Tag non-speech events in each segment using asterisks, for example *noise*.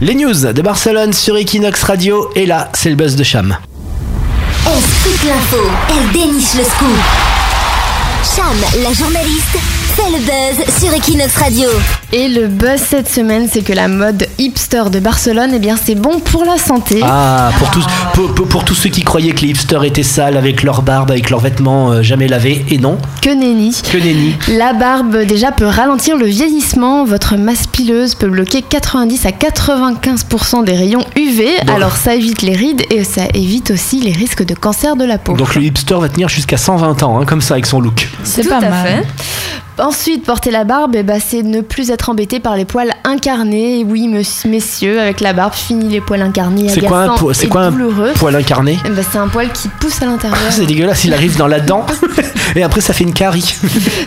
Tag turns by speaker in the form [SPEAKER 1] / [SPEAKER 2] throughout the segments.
[SPEAKER 1] Les news de Barcelone sur Equinox Radio et là, c'est le buzz de Cham.
[SPEAKER 2] Elle scoop l'info, elle déniche le scoop. Cham, la journaliste, fait le buzz sur Equinox Radio.
[SPEAKER 3] Et le buzz cette semaine, c'est que la mode hipster de Barcelone, eh bien, c'est bon pour la santé.
[SPEAKER 1] Ah, pour tous, pour, pour- pour tous ceux qui croyaient que les hipsters étaient sales avec leur barbe, avec leurs vêtements euh, jamais lavés, et non,
[SPEAKER 3] Que nenni.
[SPEAKER 1] que nenni.
[SPEAKER 3] La barbe déjà peut ralentir le vieillissement. Votre masse pileuse peut bloquer 90 à 95% des rayons UV.
[SPEAKER 1] Bon.
[SPEAKER 3] Alors ça évite les rides et ça évite aussi les risques de cancer de la peau.
[SPEAKER 1] Donc le hipster va tenir jusqu'à 120 ans, hein, comme ça, avec son look.
[SPEAKER 4] C'est pas
[SPEAKER 3] à
[SPEAKER 4] mal.
[SPEAKER 3] fait. Ensuite, porter la barbe, eh ben, c'est ne plus être embêté par les poils incarnés. Et oui, mess- messieurs, avec la barbe, fini les poils incarnés,
[SPEAKER 1] C'est quoi un po- c'est
[SPEAKER 3] et
[SPEAKER 1] quoi un. Poil incarné.
[SPEAKER 3] Eh ben, c'est un poil qui pousse à l'intérieur.
[SPEAKER 1] C'est dégueulasse, il arrive dans la dent, *laughs* et après ça fait une carie.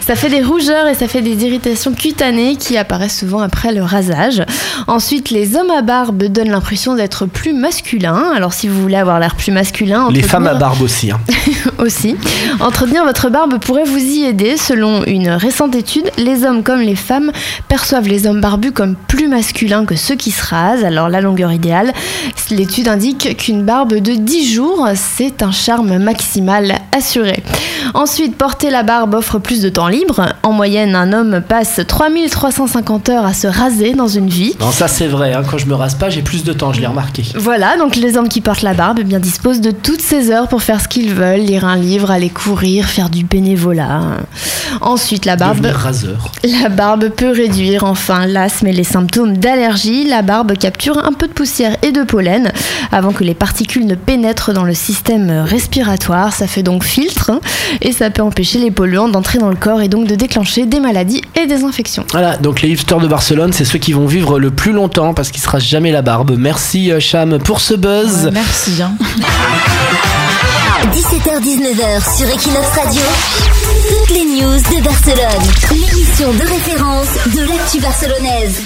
[SPEAKER 3] Ça fait des rougeurs et ça fait des irritations cutanées qui apparaissent souvent après le rasage. Ensuite, les hommes à barbe donnent l'impression d'être plus masculins. Alors, si vous voulez avoir l'air plus masculin,
[SPEAKER 1] Les femmes à barbe aussi. hein. *laughs*
[SPEAKER 3] aussi. Entretenir votre barbe pourrait vous y aider. Selon une récente étude, les hommes comme les femmes perçoivent les hommes barbus comme plus masculins que ceux qui se rasent. Alors la longueur idéale, l'étude indique qu'une barbe de 10 jours, c'est un charme maximal assuré. Ensuite, porter la barbe offre plus de temps libre. En moyenne, un homme passe 3350 heures à se raser dans une vie.
[SPEAKER 1] Non, ça c'est vrai, hein, quand je me rase pas, j'ai plus de temps, je l'ai remarqué.
[SPEAKER 3] Voilà, donc les hommes qui portent la barbe eh bien, disposent de toutes ces heures pour faire ce qu'ils veulent, lire un livre, aller courir, faire du bénévolat. Ensuite, la barbe,
[SPEAKER 1] raseur.
[SPEAKER 3] la barbe peut réduire enfin l'asthme et les symptômes d'allergie. La barbe capture un peu de poussière et de pollen avant que les particules ne pénètrent dans le système respiratoire. Ça fait donc filtre hein, et ça peut empêcher les polluants d'entrer dans le corps et donc de déclencher des maladies et des infections.
[SPEAKER 1] Voilà, donc les hipsters de Barcelone, c'est ceux qui vont vivre le plus longtemps parce qu'ils se rasent jamais la barbe. Merci euh, Cham pour ce buzz.
[SPEAKER 4] Ouais, merci. Hein. *laughs*
[SPEAKER 2] 17h-19h sur Equinox Radio. Toutes les news de Barcelone. L'émission de référence de l'actu barcelonaise.